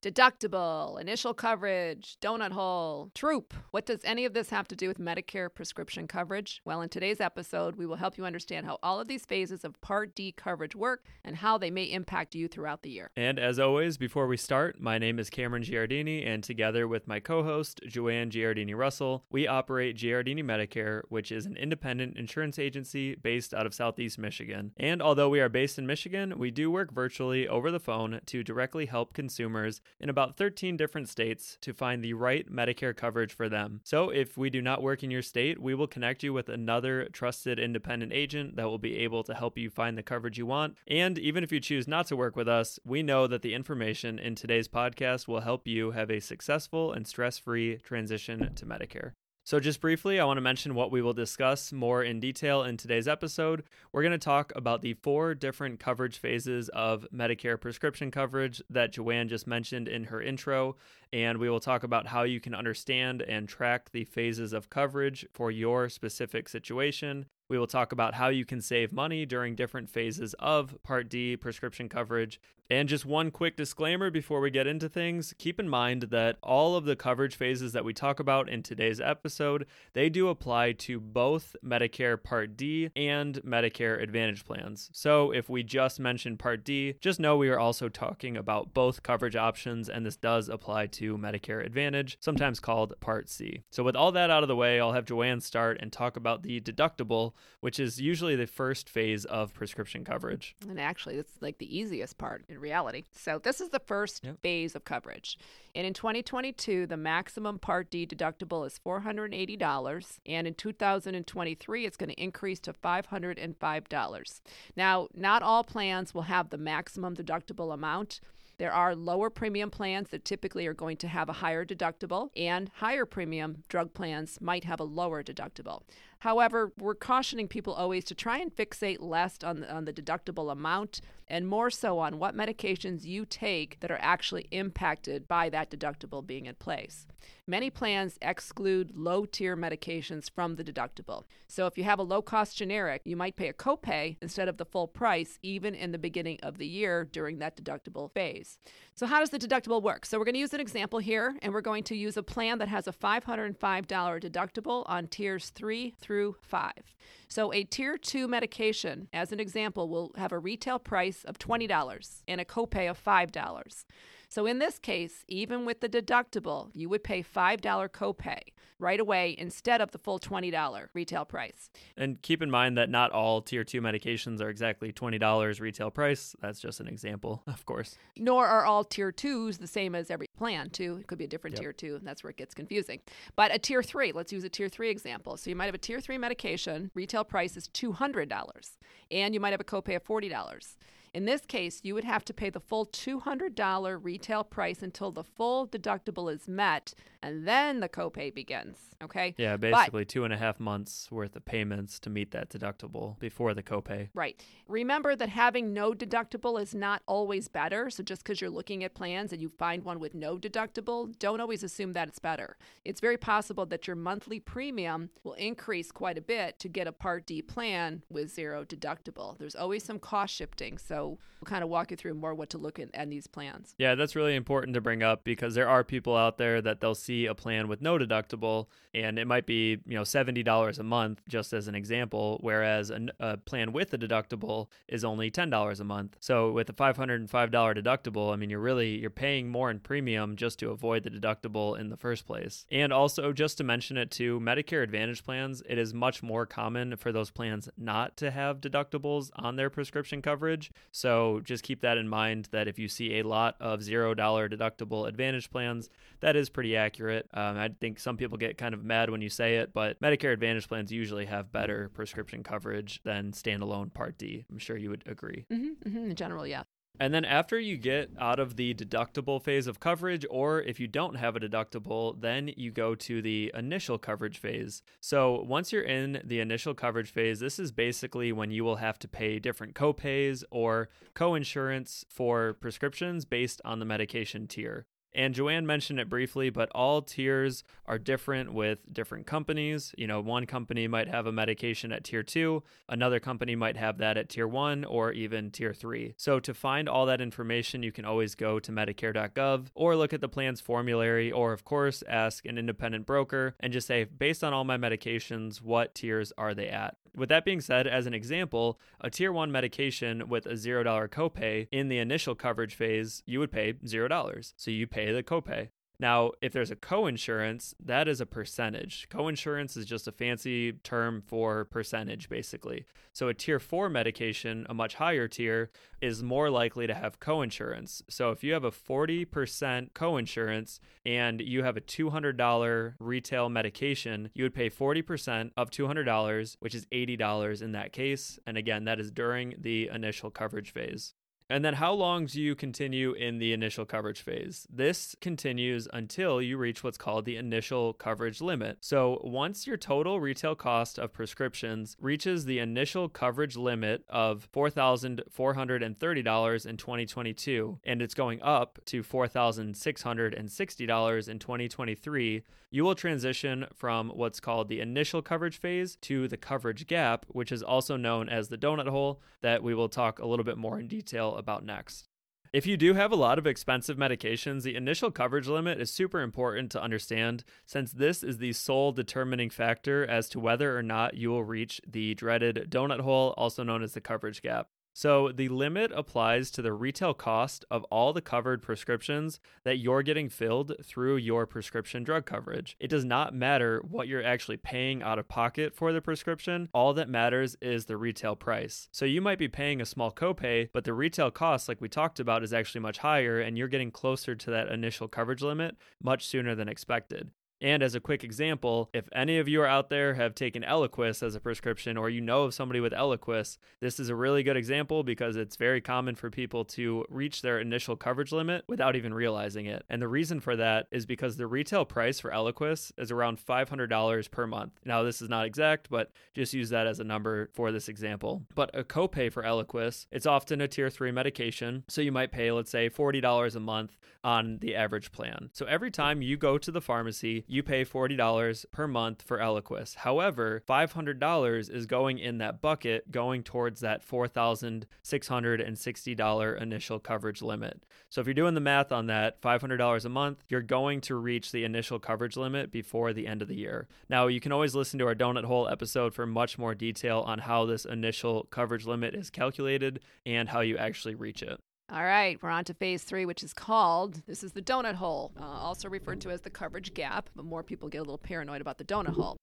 deductible, initial coverage, donut hole, troop. What does any of this have to do with Medicare prescription coverage? Well, in today's episode, we will help you understand how all of these phases of Part D coverage work and how they may impact you throughout the year. And as always, before we start, my name is Cameron Giardini, and together with my co host, Joanne Giardini Russell, we operate Giardini Medicare, which is an independent insurance agency based out of Southeast Michigan. And although we are based in Michigan, we do work virtually over the phone to directly help consumers in about 13 different states to find the right Medicare coverage for them. So if we do not work in your state, we will connect you with another trusted independent agent that will be able to help you find the coverage you want. And even if you choose not to work with us, we know that the information in today's podcast will help you have a successful and stress free transition to Medicare. So, just briefly, I want to mention what we will discuss more in detail in today's episode. We're going to talk about the four different coverage phases of Medicare prescription coverage that Joanne just mentioned in her intro, and we will talk about how you can understand and track the phases of coverage for your specific situation. We will talk about how you can save money during different phases of Part D prescription coverage. And just one quick disclaimer before we get into things keep in mind that all of the coverage phases that we talk about in today's episode, they do apply to both Medicare Part D and Medicare Advantage plans. So if we just mentioned Part D, just know we are also talking about both coverage options, and this does apply to Medicare Advantage, sometimes called Part C. So with all that out of the way, I'll have Joanne start and talk about the deductible which is usually the first phase of prescription coverage. And actually, it's like the easiest part in reality. So, this is the first yep. phase of coverage. And in 2022, the maximum Part D deductible is $480. And in 2023, it's going to increase to $505. Now, not all plans will have the maximum deductible amount. There are lower premium plans that typically are going to have a higher deductible, and higher premium drug plans might have a lower deductible. However, we're cautioning people always to try and fixate less on the, on the deductible amount and more so on what medications you take that are actually impacted by that deductible being in place. Many plans exclude low tier medications from the deductible. So if you have a low cost generic, you might pay a copay instead of the full price, even in the beginning of the year during that deductible phase. So, how does the deductible work? So, we're going to use an example here, and we're going to use a plan that has a $505 deductible on tiers three through five. So, a tier two medication, as an example, will have a retail price of $20 and a copay of $5. So in this case, even with the deductible, you would pay $5 copay right away instead of the full $20 retail price. And keep in mind that not all tier 2 medications are exactly $20 retail price. That's just an example, of course. Nor are all tier 2s the same as every plan, too. It could be a different yep. tier 2, and that's where it gets confusing. But a tier 3, let's use a tier 3 example. So you might have a tier 3 medication, retail price is $200, and you might have a copay of $40. In this case, you would have to pay the full $200 retail price until the full deductible is met, and then the copay begins. Okay. Yeah, basically but, two and a half months worth of payments to meet that deductible before the copay. Right. Remember that having no deductible is not always better. So just because you're looking at plans and you find one with no deductible, don't always assume that it's better. It's very possible that your monthly premium will increase quite a bit to get a Part D plan with zero deductible. There's always some cost shifting. So we'll kind of walk you through more what to look at in these plans. Yeah, that's really important to bring up because there are people out there that they'll see a plan with no deductible and it might be you know $70 a month just as an example whereas a, a plan with a deductible is only $10 a month. So with a $505 deductible i mean you're really you're paying more in premium just to avoid the deductible in the first place. And also just to mention it too medicare advantage plans it is much more common for those plans not to have deductibles on their prescription coverage so just keep that in mind that if you see a lot of $0 deductible advantage plans that is pretty accurate um, i think some people get kind of mad when you say it, but Medicare Advantage plans usually have better prescription coverage than standalone Part D. I'm sure you would agree. Mm-hmm, mm-hmm, in general, yeah. And then after you get out of the deductible phase of coverage, or if you don't have a deductible, then you go to the initial coverage phase. So once you're in the initial coverage phase, this is basically when you will have to pay different copays or co-insurance for prescriptions based on the medication tier. And Joanne mentioned it briefly, but all tiers are different with different companies. You know, one company might have a medication at tier two, another company might have that at tier one or even tier three. So to find all that information, you can always go to Medicare.gov or look at the plan's formulary, or of course, ask an independent broker and just say, based on all my medications, what tiers are they at? With that being said, as an example, a tier one medication with a $0 copay in the initial coverage phase, you would pay $0. So you pay the copay. Now, if there's a co-insurance, that is a percentage. Co-insurance is just a fancy term for percentage, basically. So a tier four medication, a much higher tier, is more likely to have co-insurance. So if you have a 40% co-insurance and you have a $200 retail medication, you would pay 40% of $200, which is $80 in that case. And again, that is during the initial coverage phase. And then how long do you continue in the initial coverage phase? This continues until you reach what's called the initial coverage limit. So once your total retail cost of prescriptions reaches the initial coverage limit of $4,430 in 2022 and it's going up to $4,660 in 2023, you will transition from what's called the initial coverage phase to the coverage gap, which is also known as the donut hole, that we will talk a little bit more in detail about next. If you do have a lot of expensive medications, the initial coverage limit is super important to understand since this is the sole determining factor as to whether or not you will reach the dreaded donut hole, also known as the coverage gap. So the limit applies to the retail cost of all the covered prescriptions that you're getting filled through your prescription drug coverage. It does not matter what you're actually paying out of pocket for the prescription. All that matters is the retail price. So you might be paying a small copay, but the retail cost, like we talked about, is actually much higher, and you're getting closer to that initial coverage limit much sooner than expected. And as a quick example, if any of you are out there have taken Eliquis as a prescription or you know of somebody with Eliquis, this is a really good example because it's very common for people to reach their initial coverage limit without even realizing it. And the reason for that is because the retail price for Eliquis is around $500 per month. Now, this is not exact, but just use that as a number for this example. But a copay for Eliquis, it's often a tier 3 medication, so you might pay let's say $40 a month on the average plan. So every time you go to the pharmacy, you pay $40 per month for Eliquis. However, $500 is going in that bucket, going towards that $4,660 initial coverage limit. So if you're doing the math on that, $500 a month, you're going to reach the initial coverage limit before the end of the year. Now, you can always listen to our donut hole episode for much more detail on how this initial coverage limit is calculated and how you actually reach it. All right, we're on to phase three, which is called this is the donut hole, uh, also referred to as the coverage gap, but more people get a little paranoid about the donut hole.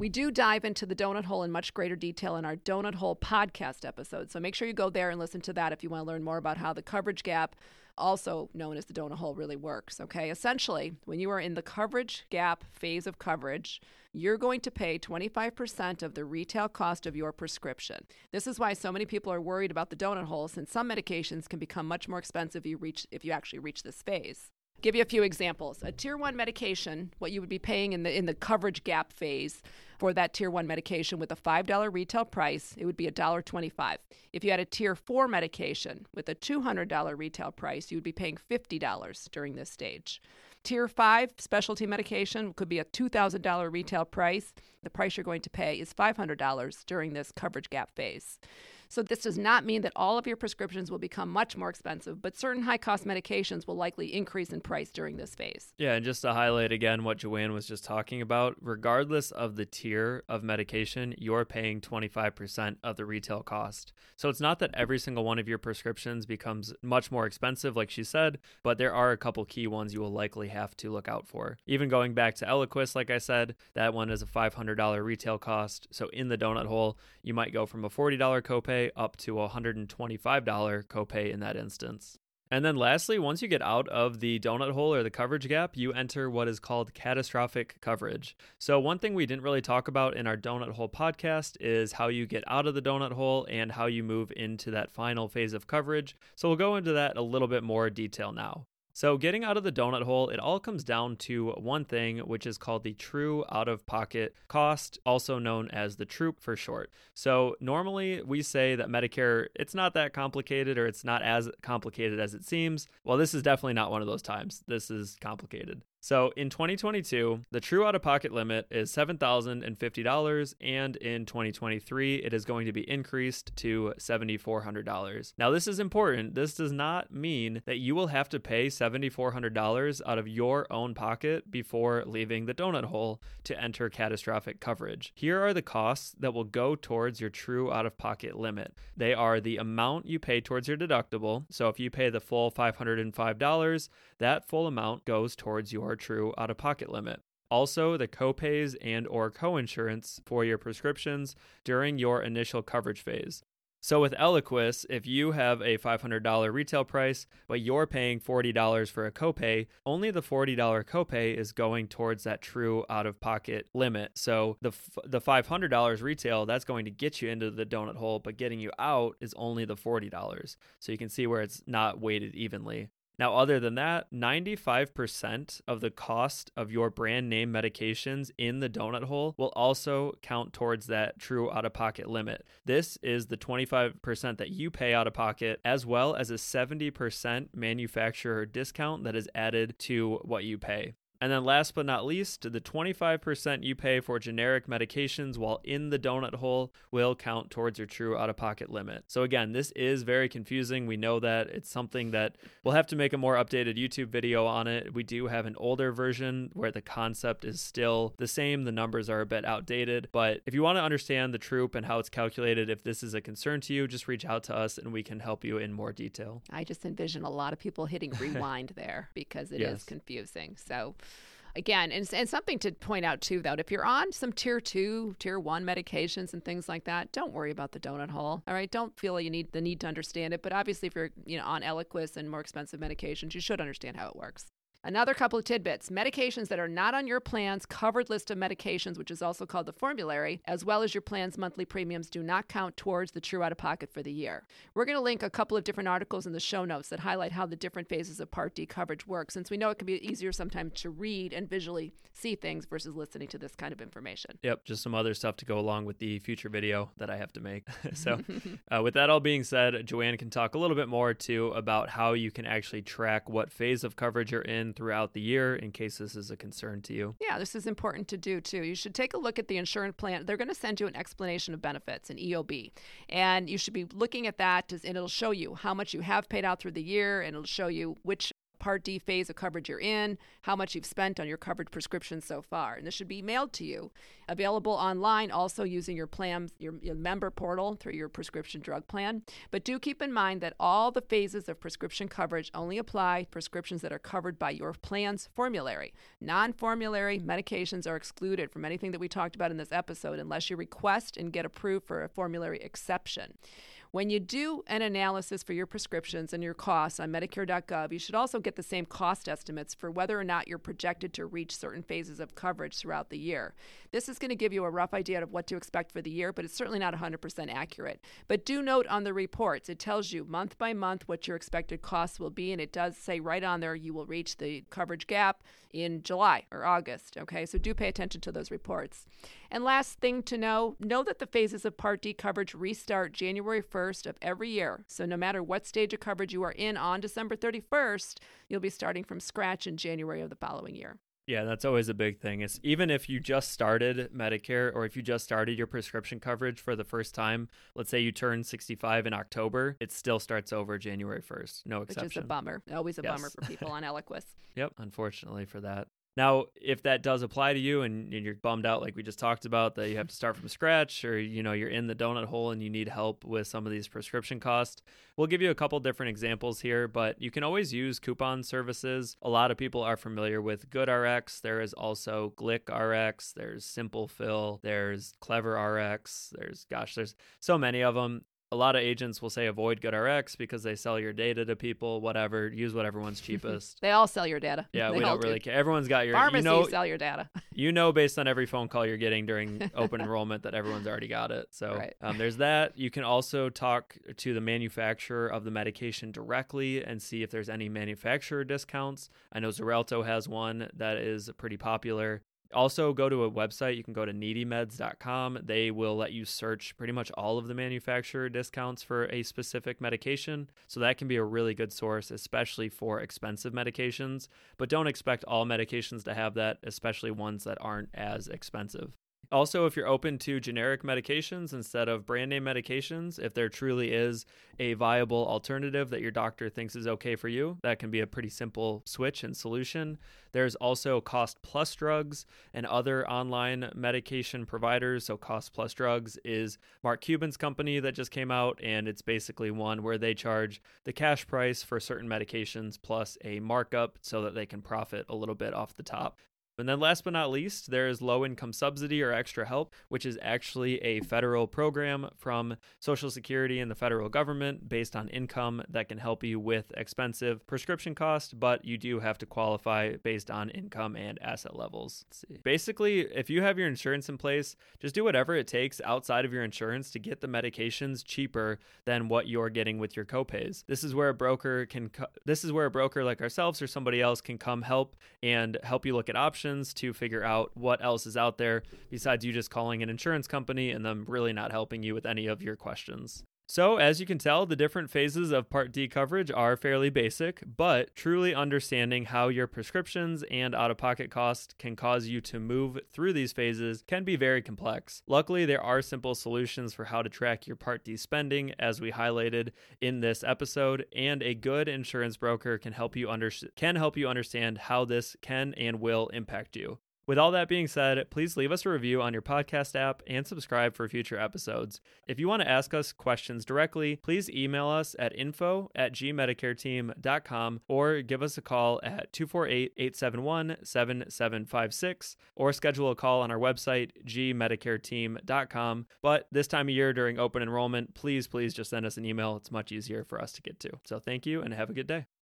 We do dive into the donut hole in much greater detail in our donut hole podcast episode. So make sure you go there and listen to that if you want to learn more about how the coverage gap, also known as the donut hole, really works. Okay. Essentially, when you are in the coverage gap phase of coverage, you're going to pay 25% of the retail cost of your prescription. This is why so many people are worried about the donut hole since some medications can become much more expensive if you reach if you actually reach this phase. Give you a few examples. A tier 1 medication, what you would be paying in the in the coverage gap phase for that tier 1 medication with a $5 retail price, it would be $1.25. If you had a tier 4 medication with a $200 retail price, you would be paying $50 during this stage. Tier 5 specialty medication could be a $2,000 retail price. The price you're going to pay is $500 during this coverage gap phase. So, this does not mean that all of your prescriptions will become much more expensive, but certain high cost medications will likely increase in price during this phase. Yeah, and just to highlight again what Joanne was just talking about, regardless of the tier of medication, you're paying 25% of the retail cost. So, it's not that every single one of your prescriptions becomes much more expensive, like she said, but there are a couple key ones you will likely have to look out for. Even going back to Eliquis, like I said, that one is a $500 retail cost. So, in the donut hole, you might go from a $40 copay copay up to a $125 copay in that instance. And then lastly, once you get out of the donut hole or the coverage gap, you enter what is called catastrophic coverage. So, one thing we didn't really talk about in our donut hole podcast is how you get out of the donut hole and how you move into that final phase of coverage. So, we'll go into that a little bit more detail now. So, getting out of the donut hole, it all comes down to one thing, which is called the true out of pocket cost, also known as the TROOP for short. So, normally we say that Medicare, it's not that complicated or it's not as complicated as it seems. Well, this is definitely not one of those times. This is complicated. So in 2022, the true out of pocket limit is $7,050, and in 2023, it is going to be increased to $7,400. Now, this is important. This does not mean that you will have to pay $7,400 out of your own pocket before leaving the donut hole to enter catastrophic coverage. Here are the costs that will go towards your true out of pocket limit. They are the amount you pay towards your deductible. So if you pay the full $505, that full amount goes towards your true out of pocket limit. Also, the copays and or coinsurance for your prescriptions during your initial coverage phase. So with Eliquis, if you have a $500 retail price, but you're paying $40 for a copay, only the $40 copay is going towards that true out-of-pocket limit. So the the $500 retail, that's going to get you into the donut hole, but getting you out is only the $40. So you can see where it's not weighted evenly. Now, other than that, 95% of the cost of your brand name medications in the donut hole will also count towards that true out of pocket limit. This is the 25% that you pay out of pocket, as well as a 70% manufacturer discount that is added to what you pay. And then last but not least, the 25% you pay for generic medications while in the donut hole will count towards your true out of pocket limit. So again, this is very confusing. We know that it's something that we'll have to make a more updated YouTube video on it. We do have an older version where the concept is still the same. The numbers are a bit outdated, but if you want to understand the troop and how it's calculated, if this is a concern to you, just reach out to us and we can help you in more detail. I just envision a lot of people hitting rewind there because it yes. is confusing. So again, and, and something to point out too, though, if you're on some tier two, tier one medications and things like that, don't worry about the donut hole. All right, don't feel you need the need to understand it. But obviously, if you're you know on Eliquis and more expensive medications, you should understand how it works. Another couple of tidbits medications that are not on your plan's covered list of medications, which is also called the formulary, as well as your plan's monthly premiums, do not count towards the true out of pocket for the year. We're going to link a couple of different articles in the show notes that highlight how the different phases of Part D coverage work, since we know it can be easier sometimes to read and visually see things versus listening to this kind of information. Yep, just some other stuff to go along with the future video that I have to make. so, uh, with that all being said, Joanne can talk a little bit more too about how you can actually track what phase of coverage you're in throughout the year in case this is a concern to you. Yeah, this is important to do too. You should take a look at the insurance plan. They're going to send you an explanation of benefits, an EOB. And you should be looking at that and it'll show you how much you have paid out through the year and it'll show you which Part D phase of coverage you're in, how much you've spent on your covered prescriptions so far. And this should be mailed to you. Available online also using your plan, your, your member portal through your prescription drug plan. But do keep in mind that all the phases of prescription coverage only apply prescriptions that are covered by your plan's formulary. Non formulary medications are excluded from anything that we talked about in this episode unless you request and get approved for a formulary exception. When you do an analysis for your prescriptions and your costs on Medicare.gov, you should also get the same cost estimates for whether or not you're projected to reach certain phases of coverage throughout the year. This is going to give you a rough idea of what to expect for the year, but it's certainly not 100% accurate. But do note on the reports, it tells you month by month what your expected costs will be, and it does say right on there you will reach the coverage gap in July or August. Okay, so do pay attention to those reports. And last thing to know know that the phases of Part D coverage restart January 1st of every year. So no matter what stage of coverage you are in on December 31st, you'll be starting from scratch in January of the following year. Yeah, that's always a big thing. It's even if you just started Medicare or if you just started your prescription coverage for the first time, let's say you turn 65 in October, it still starts over January 1st. No exception. Which is a bummer. Always a yes. bummer for people on Eliquis. Yep, unfortunately for that. Now, if that does apply to you and, you're bummed out, like we just talked about, that you have to start from scratch, or you know you're in the donut hole and you need help with some of these prescription costs, we'll give you a couple different examples here. But you can always use coupon services. A lot of people are familiar with GoodRx. There is also GlickRx. There's SimpleFill. There's CleverRx. There's gosh, there's so many of them a lot of agents will say avoid GoodRx because they sell your data to people, whatever. Use whatever one's cheapest. they all sell your data. Yeah, they we don't do. really care. Everyone's got your Pharmacies you know, sell your data. you know based on every phone call you're getting during open enrollment that everyone's already got it. So Right. um, there's that. You can also talk to the manufacturer of the medication directly and see if there's any manufacturer discounts. I know Xarelto has one that is pretty popular. Also, go to a website. You can go to needymeds.com. They will let you search pretty much all of the manufacturer discounts for a specific medication. So, that can be a really good source, especially for expensive medications. But don't expect all medications to have that, especially ones that aren't as expensive. Also, if you're open to generic medications instead of brand name medications, if there truly is a viable alternative that your doctor thinks is okay for you, that can be a pretty simple switch and solution. There's also Cost Plus Drugs and other online medication providers. So, Cost Plus Drugs is Mark Cuban's company that just came out, and it's basically one where they charge the cash price for certain medications plus a markup so that they can profit a little bit off the top. And then, last but not least, there is low income subsidy or extra help, which is actually a federal program from Social Security and the federal government based on income that can help you with expensive prescription costs, but you do have to qualify based on income and asset levels. Basically, if you have your insurance in place, just do whatever it takes outside of your insurance to get the medications cheaper than what you're getting with your copays. This is where a broker can co- this is where a broker like ourselves or somebody else can come help and help you look at options to figure out what else is out there besides you just calling an insurance company and them really not helping you with any of your questions. So, as you can tell, the different phases of Part D coverage are fairly basic, but truly understanding how your prescriptions and out of pocket costs can cause you to move through these phases can be very complex. Luckily, there are simple solutions for how to track your Part D spending, as we highlighted in this episode, and a good insurance broker can help you under- can help you understand how this can and will impact you. With all that being said, please leave us a review on your podcast app and subscribe for future episodes. If you want to ask us questions directly, please email us at info at gmedicareteam.com or give us a call at 248 871 7756 or schedule a call on our website, gmedicareteam.com. But this time of year during open enrollment, please, please just send us an email. It's much easier for us to get to. So thank you and have a good day.